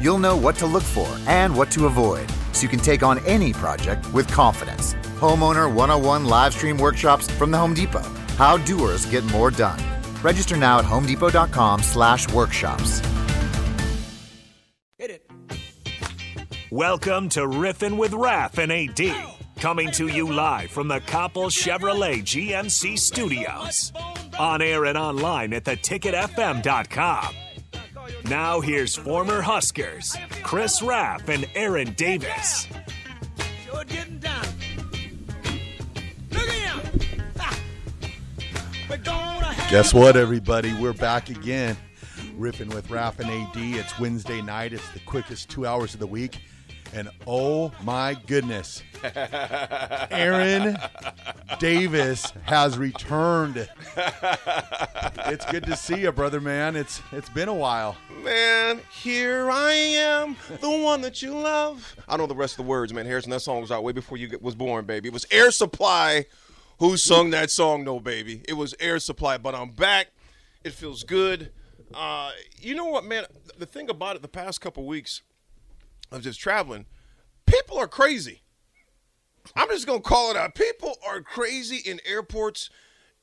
You'll know what to look for and what to avoid so you can take on any project with confidence. Homeowner 101 live stream workshops from the Home Depot. How doers get more done. Register now at homedepot.com/workshops. Hit it. Welcome to Riffin' with Raff and AD, coming to you live from the Coppel Chevrolet GMC studios. On air and online at theticketfm.com. Now here's former Huskers, Chris Raff and Aaron Davis. Guess what, everybody? We're back again. Riffing with Raff and AD. It's Wednesday night. It's the quickest two hours of the week. And oh my goodness, Aaron Davis has returned. It's good to see you, brother man. It's it's been a while. Man, here I am, the one that you love. I know the rest of the words, man. Harrison, that song was out way before you was born, baby. It was Air Supply who sung that song, no, baby. It was Air Supply, but I'm back. It feels good. Uh, you know what, man? The thing about it, the past couple weeks of just traveling, people are crazy. I'm just gonna call it out. People are crazy in airports.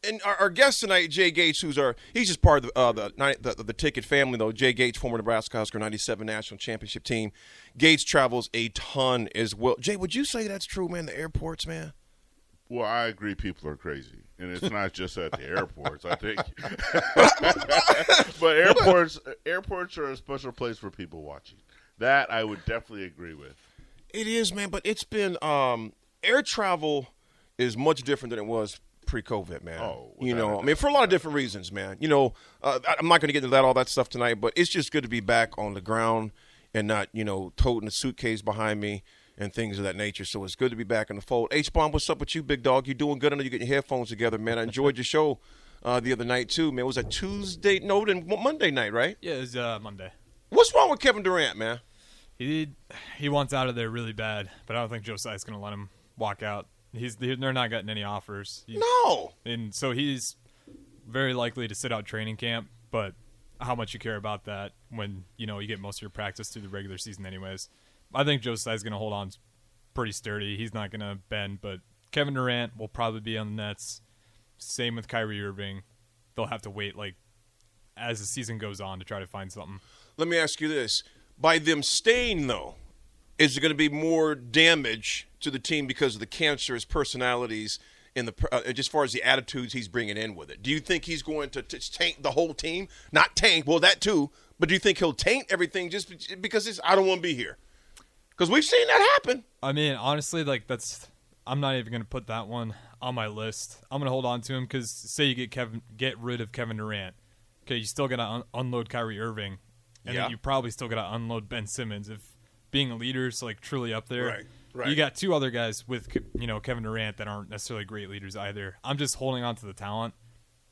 And our, our guest tonight, Jay Gates, who's our he's just part of the, uh, the, the the ticket family though. Jay Gates, former Nebraska Husker '97 national championship team. Gates travels a ton as well. Jay, would you say that's true, man? The airports, man. Well, I agree. People are crazy, and it's not just at the airports. I think, but airports airports are a special place for people watching. That I would definitely agree with. It is, man, but it's been um, air travel is much different than it was pre-COVID, man. Oh, you know, I mean, for a lot of different reasons, man. You know, uh, I- I'm not going to get into that all that stuff tonight, but it's just good to be back on the ground and not, you know, toting a suitcase behind me and things of that nature. So it's good to be back in the fold. H bomb, what's up with you, big dog? You doing good? I know you getting your headphones together, man. I enjoyed your show uh, the other night too, man. It was that Tuesday? No, then Monday night, right? Yeah, it was uh, Monday. What's wrong with Kevin Durant, man? He he wants out of there really bad, but I don't think Joe Tsai's going to let him walk out. He's they're not getting any offers. He- No. and so he's very likely to sit out training camp. But how much you care about that when you know you get most of your practice through the regular season, anyways. I think Joe Tsai's going to hold on pretty sturdy. He's not going to bend, but Kevin Durant will probably be on the Nets. Same with Kyrie Irving. They'll have to wait like as the season goes on to try to find something. Let me ask you this: By them staying, though, is there going to be more damage to the team because of the cancerous personalities in the uh, as far as the attitudes he's bringing in with it? Do you think he's going to t- the whole team? Not tank, well that too, but do you think he'll taint everything just because it's I don't want to be here? Because we've seen that happen. I mean, honestly, like that's. I'm not even gonna put that one on my list. I'm gonna hold on to him because say you get Kevin, get rid of Kevin Durant. Okay, you still gotta un- unload Kyrie Irving, and Yeah. then you probably still gotta unload Ben Simmons if being a leader is like truly up there. Right, right. You got two other guys with you know Kevin Durant that aren't necessarily great leaders either. I'm just holding on to the talent.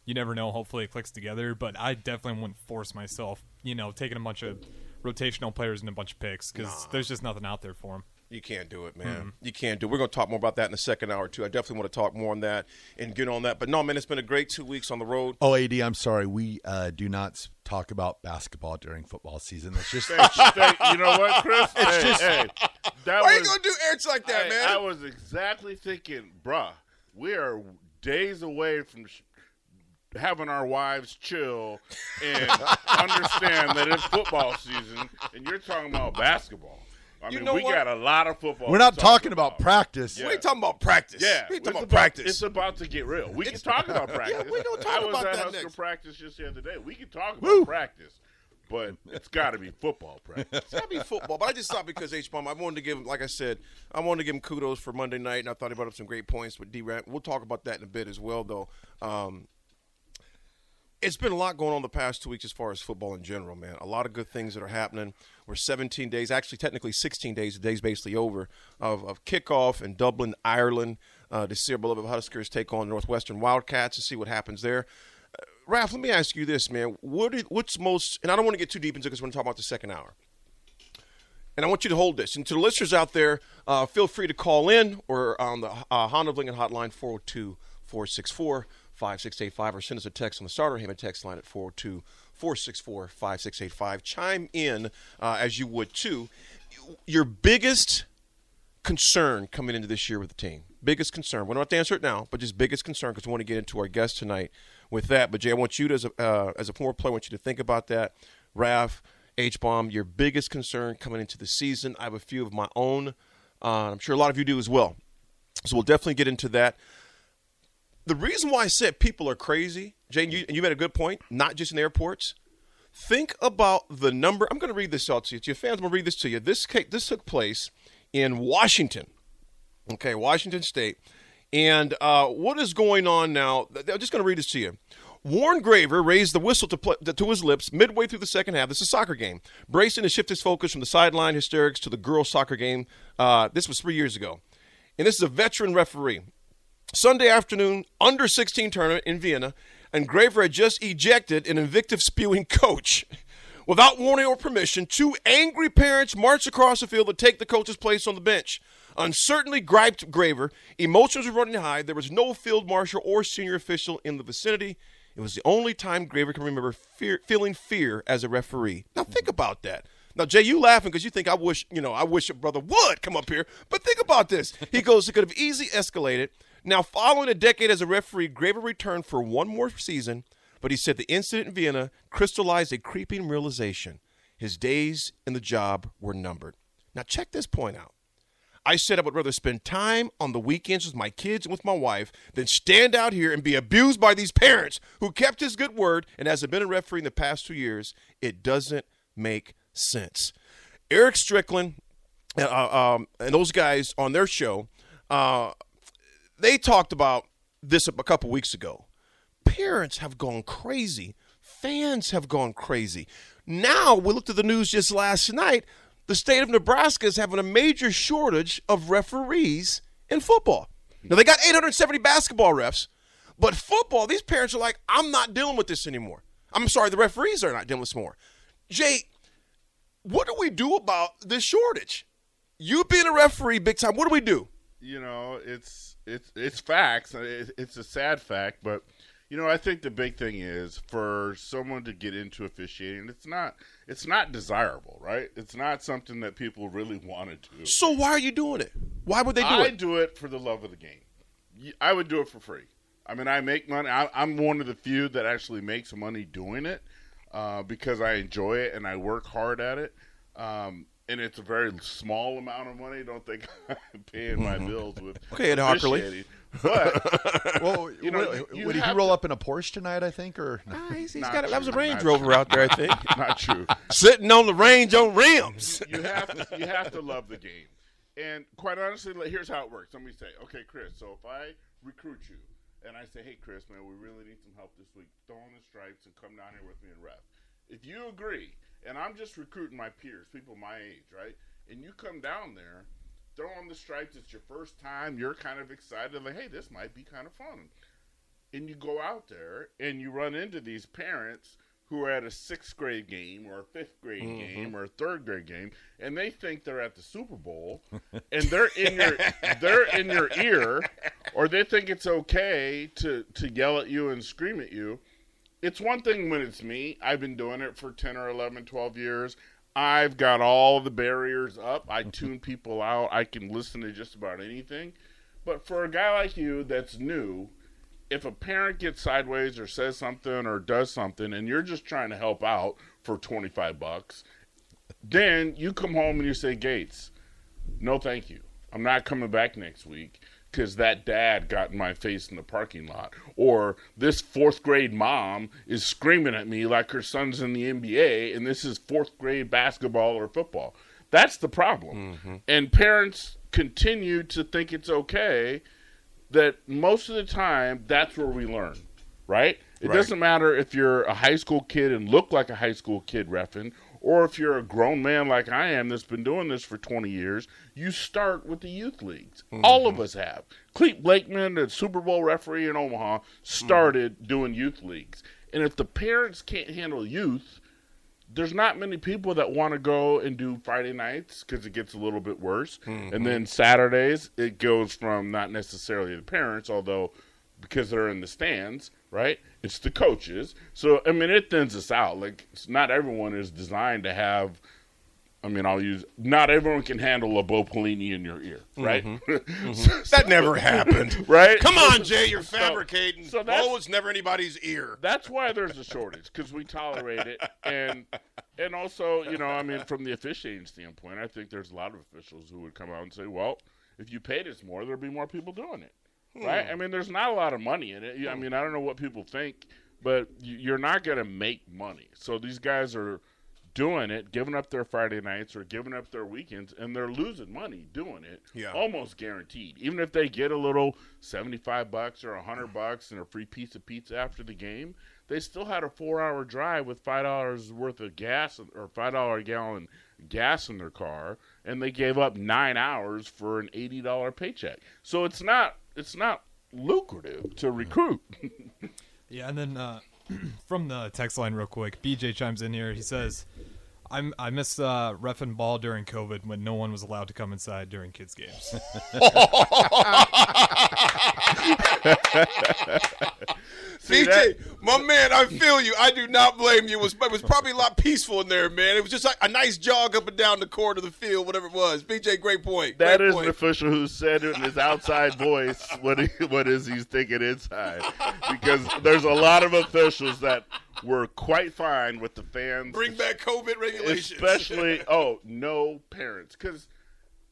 You never know. Hopefully it clicks together, but I definitely wouldn't force myself. You know, taking a bunch of rotational players and a bunch of picks because there's just nothing out there for him. You can't do it, man. You can't do it. We're going to talk more about that in the second hour, too. I definitely want to talk more on that and get on that. But no, man, it's been a great two weeks on the road. Oh, AD, I'm sorry. We uh, do not talk about basketball during football season. That's just Thank- thank- you know what, Chris? It's hey, just- hey, that Why was, you going to do airts like that, Hey, man? I was exactly thinking, bruh, we are days away from sh- having our wives chill and understand that it's football season, and you're talking about basketball. I You mean, know we what? got a lot of football. We're not talk talking about practice. We ain't talking about practice. Yeah, we ain't talking about about- practice. It's about to get real. We can talk about practice. Yeah, we gonna talk I was about at that Husker next. practice just the other day. We can talk about Woo. practice, but it's got to be football practice. It's gotta be football, but I just thought because H bomb, I wanted to give him, like I said, I wanted to give him kudos for Monday night, and I thought he brought up some great points with D. Rant. We'll talk about that in a bit as well, though. Um, it's been a lot going on the past two weeks as far as football in general, man. A lot of good things that are happening. We're 17 days, actually, technically 16 days. The day's basically over of, of kickoff in Dublin, Ireland, uh, to see our beloved Huskers take on Northwestern Wildcats and see what happens there. Uh, let me ask you this, man. What are, what's most, and I don't want to get too deep into because we're going to talk about the second hour. And I want you to hold this. And to the listeners out there, uh, feel free to call in or on the uh, Honda Lincoln hotline 402 464 5685 or send us a text on the Sartor Hamann text line at 402 464 5685. Chime in uh, as you would too. Your biggest concern coming into this year with the team? Biggest concern. We don't have to answer it now, but just biggest concern because we want to get into our guest tonight with that. But Jay, I want you to, as a uh, as a former player, I want you to think about that. Raff, H bomb, your biggest concern coming into the season. I have a few of my own. Uh, I'm sure a lot of you do as well. So we'll definitely get into that. The reason why I said people are crazy, Jane, you, you made a good point. Not just in airports. Think about the number. I'm going to read this out to you. To your fans, I'm going to read this to you. This this took place in Washington. Okay, Washington State. And uh, what is going on now? I'm just going to read this to you. Warren Graver raised the whistle to, play, to his lips midway through the second half. This is a soccer game. Brayson has shifted his focus from the sideline hysterics to the girls' soccer game. Uh, this was three years ago. And this is a veteran referee. Sunday afternoon, under 16 tournament in Vienna, and Graver had just ejected an invictive spewing coach. Without warning or permission, two angry parents marched across the field to take the coach's place on the bench. Uncertainly griped Graver. Emotions were running high. There was no field marshal or senior official in the vicinity. It was the only time Graver can remember fear, feeling fear as a referee. Now think mm-hmm. about that. Now Jay, you laughing because you think I wish you know I wish your brother would come up here, but think about this. He goes, it could have easily escalated. Now, following a decade as a referee, Graver returned for one more season, but he said the incident in Vienna crystallized a creeping realization: his days in the job were numbered. Now, check this point out. I said I would rather spend time on the weekends with my kids and with my wife than stand out here and be abused by these parents who kept his good word and hasn't been a referee in the past two years. It doesn't make sense. Eric Strickland uh, um, and those guys on their show, uh, they talked about this a couple weeks ago. Parents have gone crazy. Fans have gone crazy. Now, we looked at the news just last night. The state of Nebraska is having a major shortage of referees in football. Now, they got 870 basketball refs, but football, these parents are like, I'm not dealing with this anymore. I'm sorry, the referees are not dealing with this more. Jay, what do we do about this shortage? You being a referee big time, what do we do? You know, it's it's it's facts. It's a sad fact, but you know, I think the big thing is for someone to get into officiating. It's not it's not desirable, right? It's not something that people really want to do. So why are you doing it? Why would they do I it? I do it for the love of the game. I would do it for free. I mean, I make money. I, I'm one of the few that actually makes money doing it uh, because I enjoy it and I work hard at it. Um, and it's a very small amount of money. Don't think I'm paying my mm-hmm. bills with Okay, Ed Hockerly. But Well, You know, would, you would he roll to- up in a Porsche tonight? I think, or ah, he's, he's got a, that was a Range Rover true. out there, I think, not true. sitting on the range on rims. you have to you have to love the game. And quite honestly, here's how it works. Let me say, okay, Chris. So if I recruit you and I say, hey, Chris, man, we really need some help this week. Throw on the stripes and come down here with me and ref. If you agree, and I'm just recruiting my peers, people my age, right? And you come down there, throw on the stripes. It's your first time. You're kind of excited, like, hey, this might be kind of fun. And you go out there and you run into these parents who are at a sixth grade game or a fifth grade mm-hmm. game or a third grade game, and they think they're at the Super Bowl, and they're in your they're in your ear, or they think it's okay to to yell at you and scream at you. It's one thing when it's me. I've been doing it for 10 or 11, 12 years. I've got all the barriers up. I mm-hmm. tune people out. I can listen to just about anything. But for a guy like you that's new, if a parent gets sideways or says something or does something and you're just trying to help out for 25 bucks, then you come home and you say, Gates, no, thank you. I'm not coming back next week because that dad got in my face in the parking lot, or this fourth grade mom is screaming at me like her son's in the NBA, and this is fourth grade basketball or football. That's the problem. Mm-hmm. And parents continue to think it's okay that most of the time that's where we learn, right? It Right. doesn't matter if you're a high school kid and look like a high school kid refing, or if you're a grown man like I am that's been doing this for 20 years. You start with the youth leagues. All of mm-hmm. us have. Clete Blakeman, the Super Bowl referee in Omaha, started doing youth leagues. And if the parents can't handle youth, there's not many people that want to go and do Friday nights because it gets a little bit worse. And mm-hmm. then Saturdays, it goes from not necessarily the parents, although because they're in the stands, right? It's the coaches. So, I mean, it thins us out. Like, it's not everyone is designed to have. I mean, I'll use. Not everyone can handle a Bo Pelini in your ear, right? Mm-hmm. Mm-hmm. That never happened. right? Come on, Jay, you're fabricating. so that's- Bo was never anybody's ear. that's why there's a shortage because we tolerate it and and also you know i mean from the officiating standpoint i think there's a lot of officials who would come out and say well if you paid us more there'd be more people doing it right? Hmm. I mean there's not a lot of money in it. I hmm. mean i don't know what people think but you- you're not going to make money. So these guys are doing it giving up their friday nights or giving up their weekends and they're losing money doing it. Yeah. almost guaranteed. Even if they get a little 75 bucks or 100 bucks and a free piece of pizza after the game they still had a four hour drive with five dollars worth of gas or five dollar a gallon gas in their car and they gave up nine hours for an eighty dollar paycheck. So it's not it's not lucrative to recruit Yeah, and then uh, from the text line, real quick, BJ chimes in here. He says, "I'm I missed uh, ref and ball during COVID when no one was allowed to come inside during kids games." CJ, my man, I feel you. I do not blame you. It was, it was probably a lot peaceful in there, man. It was just like a nice jog up and down the court of the field, whatever it was. BJ, great point. That great is an official who said it in his outside voice what he, what is he's thinking inside because there's a lot of officials that were quite fine with the fans Bring back COVID regulations. especially oh no parents because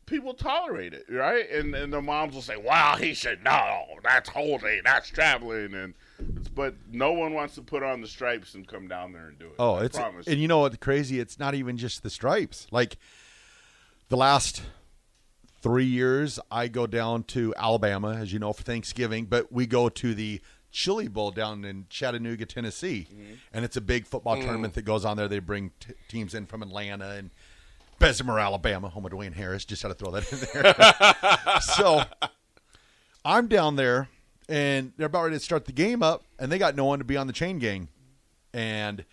people tolerate it right and and the moms will say wow he should know that's holding that's traveling and it's, but no one wants to put on the stripes and come down there and do it Oh, I it's promise and you know what? Crazy. It's not even just the stripes. Like the last three years, I go down to Alabama, as you know, for Thanksgiving. But we go to the Chili Bowl down in Chattanooga, Tennessee, and it's a big football tournament that goes on there. They bring t- teams in from Atlanta and Bessemer, Alabama, home of Dwayne Harris. Just had to throw that in there. so I'm down there, and they're about ready to start the game up, and they got no one to be on the chain gang, and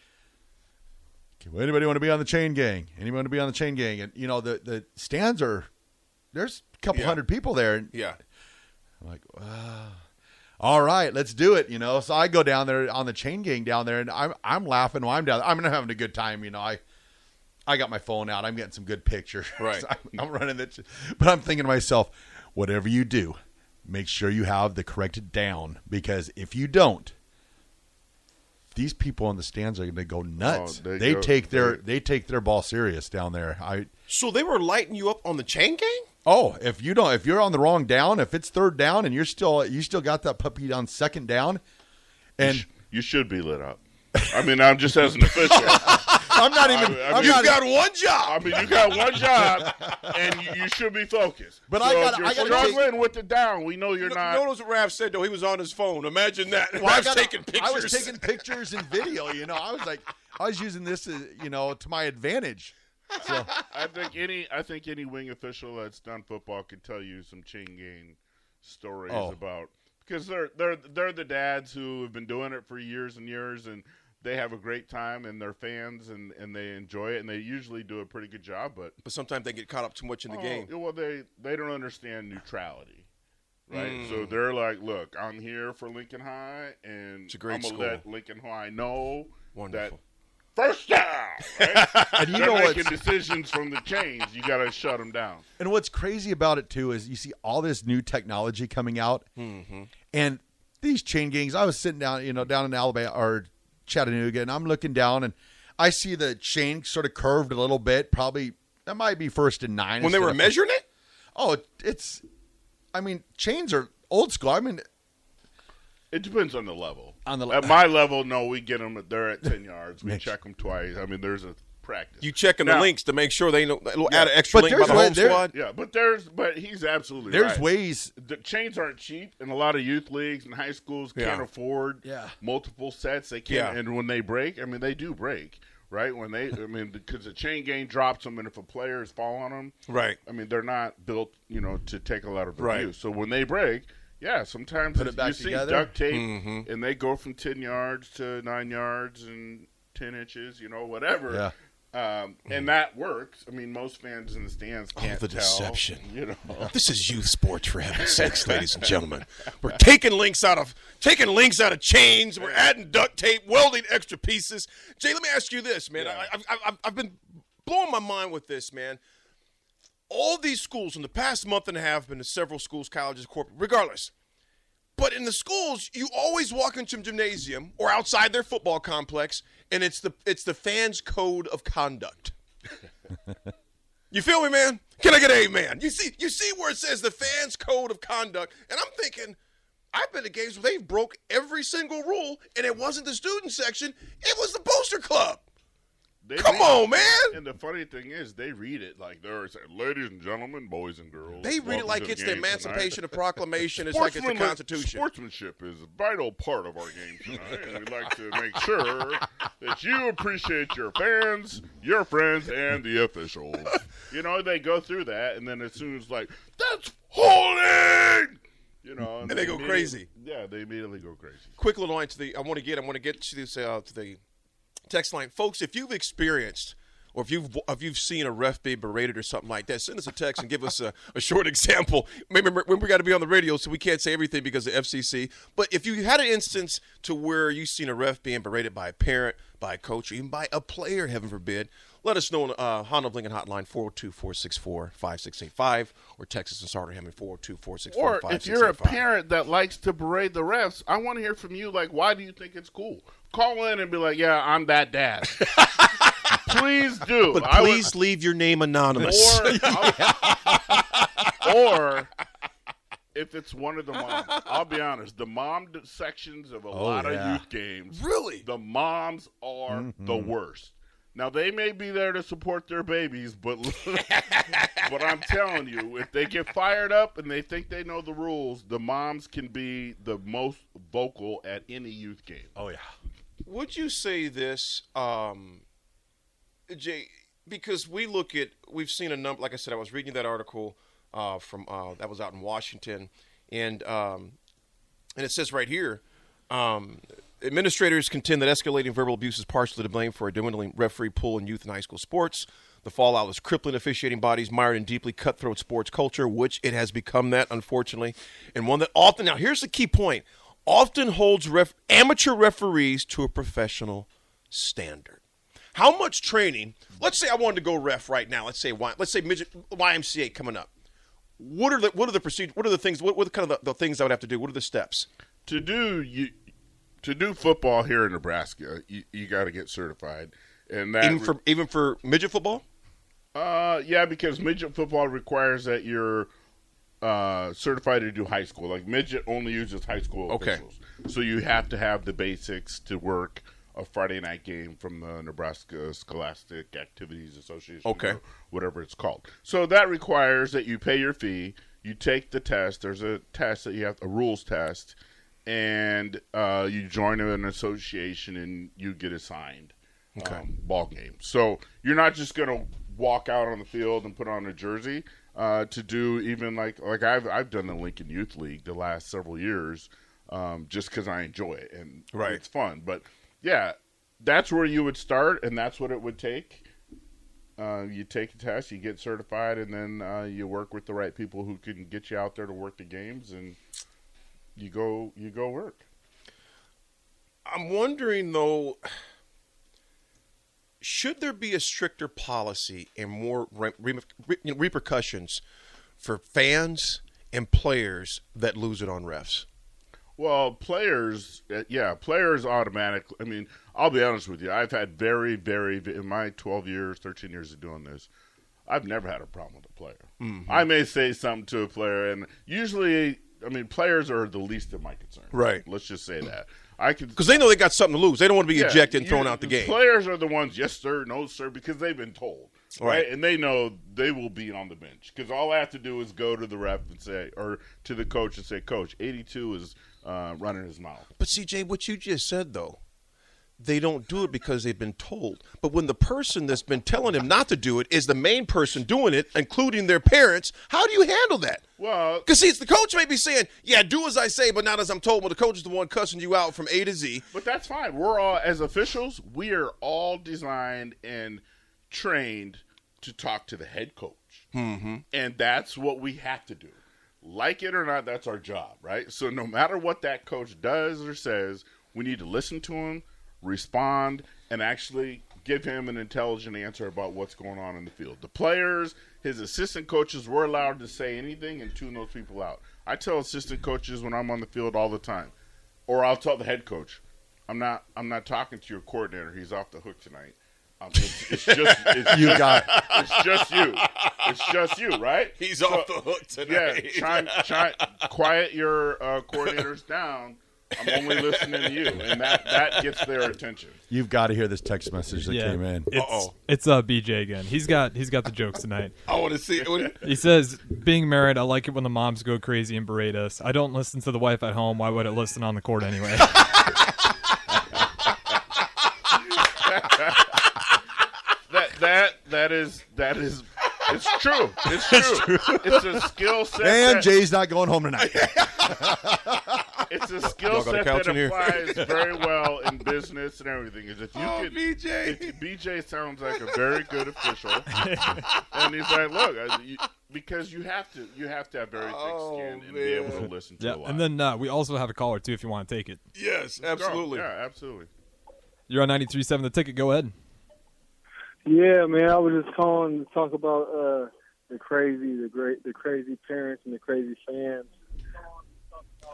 anybody want to be on the chain gang? Anyone want to be on the chain gang? And you know the the stands are there's a couple Yeah. hundred people there. And Yeah. I'm like, "Ah, all right, let's do it. You know, so I go down there on the chain gang down there, and I'm I'm laughing while I'm down. I'm having a good time. You know, I I got my phone out. I'm getting some good pictures. Right. I'm, I'm running it, but I'm thinking to myself, whatever you do, make sure you have the correct down because if you don't. These people in the stands are going to go nuts. Oh, they they go- take their they take their ball serious down there. I So they were lighting you up on the chain gang? Oh, if you don't, if you're on the wrong down, if it's third down and you're still, you still got that puppy on second down, and you should be lit up i mean i'm just as an official I'm not even, I- I mean- You've got one job. I mean, you got one job, and you, you should be focused. But so I gotta- you're I gotta take- struggling with the down. We know you're not. Notice what Raff said, though. He was on his phone. Imagine that. well, I Raff's gotta- taking pictures. I was taking pictures and video. You know, I was like, I was using this, as, you know, to my advantage. So I think any I think any wing official that's done football could tell you some chain gang stories Oh. about because they're they're they're the dads who have been doing it for years and years and they have a great time and they're fans and, and they enjoy it and they usually do a pretty good job but But sometimes they get caught up too much in the Oh, game. Well, they they don't understand neutrality, right? Mm. So they're like, "Look, I'm here for Lincoln High, and It's a great I'm gonna let Lincoln High know Wonderful. that first down." Right? And you they're know making decisions from the chains. You got to shut them down. And what's crazy about it too is you see all this new technology coming out, mm-hmm. and these chain gangs. I was sitting down, you know, down in Alabama or Chattanooga, and I'm looking down, and I see the chain sort of curved a little bit. Probably that might be first and nine. When they were measuring it? Oh, it's. I mean, chains are old school. I mean, It depends on the level. On the- at my level, no, we get them. They're at ten yards. We check them twice. I mean, there's a practice. You checking the Now- links to make sure they know. It'll add an extra But link by there's the way- home there- squad. Yeah, but there's but he's absolutely there's right. ways. the chains aren't cheap, and a lot of youth leagues and high schools can't Yeah. afford Yeah. multiple sets. They can't, Yeah. and when they break, I mean, they do break, right? When they, I mean, because the chain gang drops them, and if a player is following them, Right. I mean, they're not built, you know, to take a lot of Right. abuse. So when they break, yeah, sometimes Put it back you see duct tape, Mm-hmm. and they go from ten yards to nine yards and ten inches, you know, whatever. Yeah. Um, and that works. I mean, most fans in the stands can't the tell, deception. You know, This is youth sports for heaven's sakes, ladies and gentlemen. We're taking links out of taking links out of chains. We're adding duct tape, welding extra pieces. Jay, let me ask you this, man. I, I've, I've, I've been blowing my mind with this, man. All these schools in the past month and a half have been to several schools, colleges, corporate, regardless. But in the schools, you always walk into a gymnasium or outside their football complex, and it's the it's the fans' code of conduct. You feel me, man? Can I get a amen? You see, you see where it says the fans' code of conduct, and I'm thinking, I've been to games where they broke every single rule, and it wasn't the student section; it was the booster club. They Come on, man! And the funny thing is, they read it like they're saying, "Ladies and gentlemen, boys and girls." They read it like it's the Emancipation of Proclamation. It's like it's the Constitution. Sportsmanship is a vital part of our game tonight, and we'd like to make sure that you appreciate your fans, your friends, and the officials. You know, they go through that, and then as soon as like that's holding, you know, And they go crazy. Yeah, they immediately go crazy. quick little line to the I want to get I want to get to this uh, to the text line, folks. If you've experienced or if you've if you've seen a ref be berated or something like that, send us a text and give us a, a short example. Maybe when we got to be on the radio, so we can't say everything because of FCC. But if you had an instance to where you've seen a ref being berated by a parent, by a coach, or even by a player, heaven forbid. Let us know on uh, Honda Lincoln Hotline 402 464 5685 or Texas and Sartor Hamann 402 464 Or if you're a parent that likes to berate the refs, I want to hear from you. Like, why do you think it's cool? Call in and be like, "Yeah, I'm that dad." please do. But I would- please leave your name anonymous. or, or if it's one of the moms, I'll be honest. The mom sections of a lot yeah. of youth games, Really? the moms are the worst. Now they may be there to support their babies, but but I'm telling you, if they get fired up and they think they know the rules, the moms can be the most vocal at any youth game. Oh yeah. Would you say this, um, Jay? Because we look at, we've seen a number. Like I said, I was reading that article uh, from uh, that was out in Washington, and um, and it says right here, um, administrators contend that escalating verbal abuse is partially to blame for a dwindling referee pool in youth and high school sports. The fallout is crippling officiating bodies mired in deeply cutthroat sports culture, which it has become that, unfortunately, and one that often. Now, here's the key point: often holds ref, amateur referees to a professional standard. How much training? Let's say I wanted to go ref right now. Let's say Y- let's say midget YMCA coming up. What are the what are the procedures? What are the things? What, what kind of the, the things I would have to do? What are the steps? to do you to do football here in Nebraska, you, you got to get certified, and that Even for even for midget football. uh yeah because midget football requires that you're uh, certified to do high school. Like midget only uses high school Okay. officials, so you have to have the basics to work a Friday night game from the Nebraska Scholastic Activities Association. Okay. or whatever it's called. So that requires that you pay your fee. You take the test. There's a test that you have a rules test, and uh, you join an association and you get assigned um, ball game. So you're not just gonna walk out on the field and put on a jersey uh, to do even like like I've I've done the Lincoln Youth League the last several years um, just because I enjoy it and Right. it's fun. But yeah, that's where you would start, and that's what it would take. Uh, you take a test, you get certified, and then uh, you work with the right people who can get you out there to work the games, and you go you go work. I'm wondering though, should there be a stricter policy and more re- re- re- you know, repercussions for fans and players that lose it on refs? Well, players, uh, yeah, players automatically. I mean, I'll be honest with you. I've had very, very, in my 12 years, 13 years of doing this, I've never had a problem with a player. Mm-hmm. I may say something to a player, and usually, I mean, players are the least of my concern. Right. Let's just say that. I could Because they know they got something to lose. They don't want to be yeah, ejected and thrown out the game. Players are the ones, yes sir, no sir, because they've been told, right? Right. And they know they will be on the bench because all I have to do is go to the ref and say, or to the coach and say, Coach, 82 is uh, running his mouth. But CJ, what you just said though, they don't do it because they've been told. But when the person that's been telling them not to do it is the main person doing it, including their parents, how do you handle that? Well, Because see, it's the coach may be saying, "Yeah, do as I say," but not as I'm told. Well, the coach is the one cussing you out from A to Z. But that's fine. We're all as officials, we are all designed and trained to talk to the head coach, mm-hmm. and that's what we have to do. Like it or not, that's our job, right? So no matter what that coach does or says, we need to listen to him, respond, and actually give him an intelligent answer about what's going on in the field. The players, his assistant coaches, were allowed to say anything and tune those people out. I tell assistant coaches when I'm on the field all the time, or I'll tell the head coach, I'm not I'm not talking to your coordinator. He's off the hook tonight. Um, it's, it's just it's You just, got it's just you. It's just you, right? He's off the hook Yeah, tonight. try, try, quiet your uh, coordinators down. I'm only listening to you, and that that gets their attention. you've got to hear this text message that yeah, came in. It's, Uh-oh. it's uh BJ again. He's got he's got the jokes tonight. I want to see it. He says, "Being married, I like it when the moms go crazy and berate us. I don't listen to the wife at home. Why would it listen on the court anyway?" That that that is that is it's true. It's true. It's a skill set. And that- Jay's not going home tonight. it's a skill Y'all got a set that in here? applies very well in business and everything. Is if you Oh, can, BJ. if- BJ sounds like a very good official, and he's like, look, I, you, because you have to, you have to have very thick Oh, skin and be able to listen to yeah, a lot. and then uh, we also have a caller too if you want to take it. Yes, Go. absolutely. yeah, absolutely. You're on 93.7 The Ticket. Go ahead. Yeah, man, I was just calling to talk about uh the crazy, the great, the crazy parents and the crazy fans.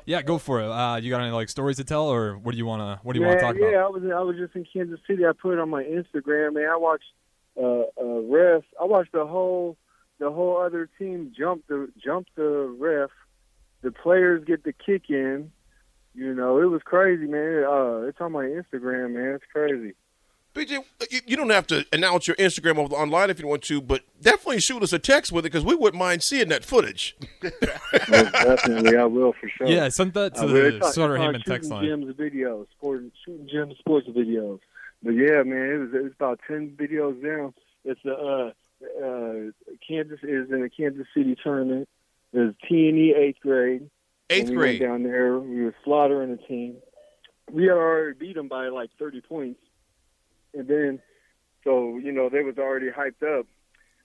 Yeah, go for it. Uh, you got any like stories to tell, or what do you want to what do you to talk yeah, about? Yeah, I was I was just in Kansas City. I put it on my Instagram, man. I watched uh, uh ref. I watched the whole the whole other team jump the jump the ref. The players get the kick in. You know, it was crazy, man. Uh, it's on my Instagram, man. It's crazy. BJ, you, you don't have to announce your Instagram over online if you want to, but definitely shoot us a text with it because we wouldn't mind seeing that footage. Most definitely, I will for sure. Yeah, send that to Uh, the it's on- Sutter it's on Heyman text Shooting line. Gyms videos, sport, shooting Gyms sports videos. But yeah, man, it was it was about ten videos down. It's a uh, uh, Kansas is in a Kansas City tournament. It's T and E eighth grade. Eighth And we grade. went down there. We were slaughtering the team. We had already beat them by like thirty points, and then so you know they was already hyped up.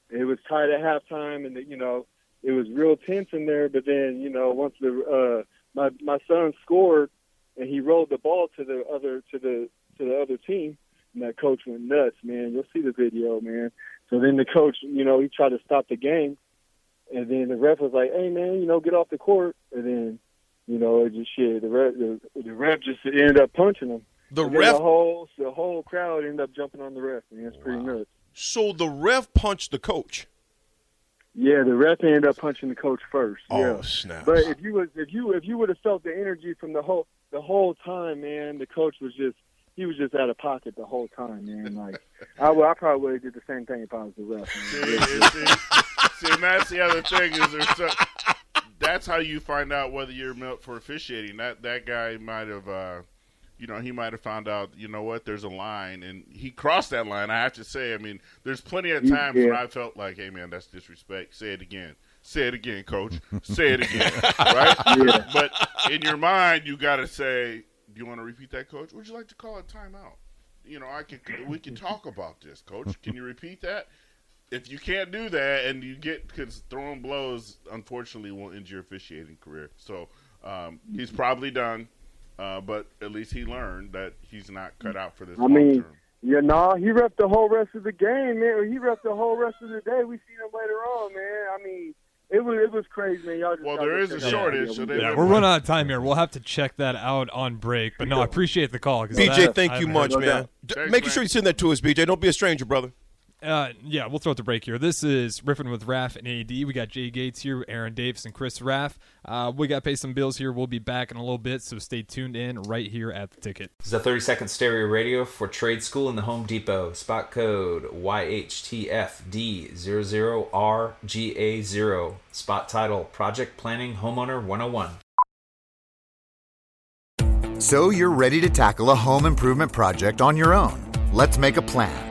It was tied at halftime, and you know it was real tense in there. But then you know once the uh, my my son scored, and he rolled the ball to the other to the to the other team, and that coach went nuts, man. You'll see the video, man. So then the coach, you know, he tried to stop the game, and then the ref was like, "Hey, man, you know, get off the court." And then, you know, it just shit. The ref, the, the ref just ended up punching him. The And ref, the whole the whole crowd ended up jumping on the ref. Man, it's pretty nuts. so the ref punched the coach. Yeah, the ref ended up punching the coach first. Oh, yeah. snap. But if you was if you if you would have felt the energy from the whole the whole time, man, the coach was just he was just out of pocket the whole time, man. Like I would, I probably would have did the same thing if I was the ref. See, Man. and see, see, and that's the other thing is there's so, that's how you find out whether you're built for officiating. That that guy might have, uh, you know, he might have found out. You know what? There's a line, and he crossed that line. I have to say, I mean, there's plenty of times when Yeah. I felt like, hey man, that's disrespect. Say it again. Say it again, coach. Say it again. right? Yeah. But in your mind, you got to say, do you want to repeat that, coach? Would you like to call a timeout? You know, I can. We can talk about this, coach. Can you repeat that? If you can't do that, and you get because throwing blows, unfortunately, will end your officiating career. So um, he's probably done, uh, but at least he learned that he's not cut out for this. I long mean, term. yeah, nah, he repped the whole rest of the game, man. He repped the whole rest of the day. We seen him later on, man. I mean, it was it was crazy, man. Y'all just Well, there is a check out the shortage, video. so they- Yeah, we're running out of time here. We'll have to check that out on break. But no, I appreciate the call. BJ, that- thank I you much, man. D- Thanks, Making man. sure you send that to us, BJ. Don't be a stranger, brother. Uh, yeah, we'll throw it to break here. This is Riffing with Raff and AD. We got Jay Gates here, Aaron Davis, and Chris Raff. Uh, we got to pay some bills here. We'll be back in a little bit, so stay tuned in right here at the ticket. This is a 30 second stereo radio for Trade School in the Home Depot. Spot code YHTFD00RGA0. Spot title Project Planning Homeowner 101. So you're ready to tackle a home improvement project on your own. Let's make a plan.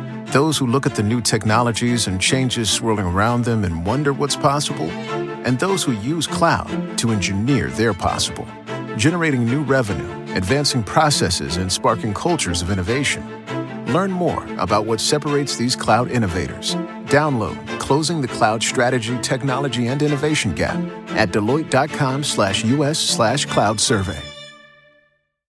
those who look at the new technologies and changes swirling around them and wonder what's possible, and those who use cloud to engineer their possible, generating new revenue, advancing processes, and sparking cultures of innovation. Learn more about what separates these cloud innovators. Download Closing the Cloud Strategy, Technology, and Innovation Gap at Deloitte.com slash US slash cloud survey.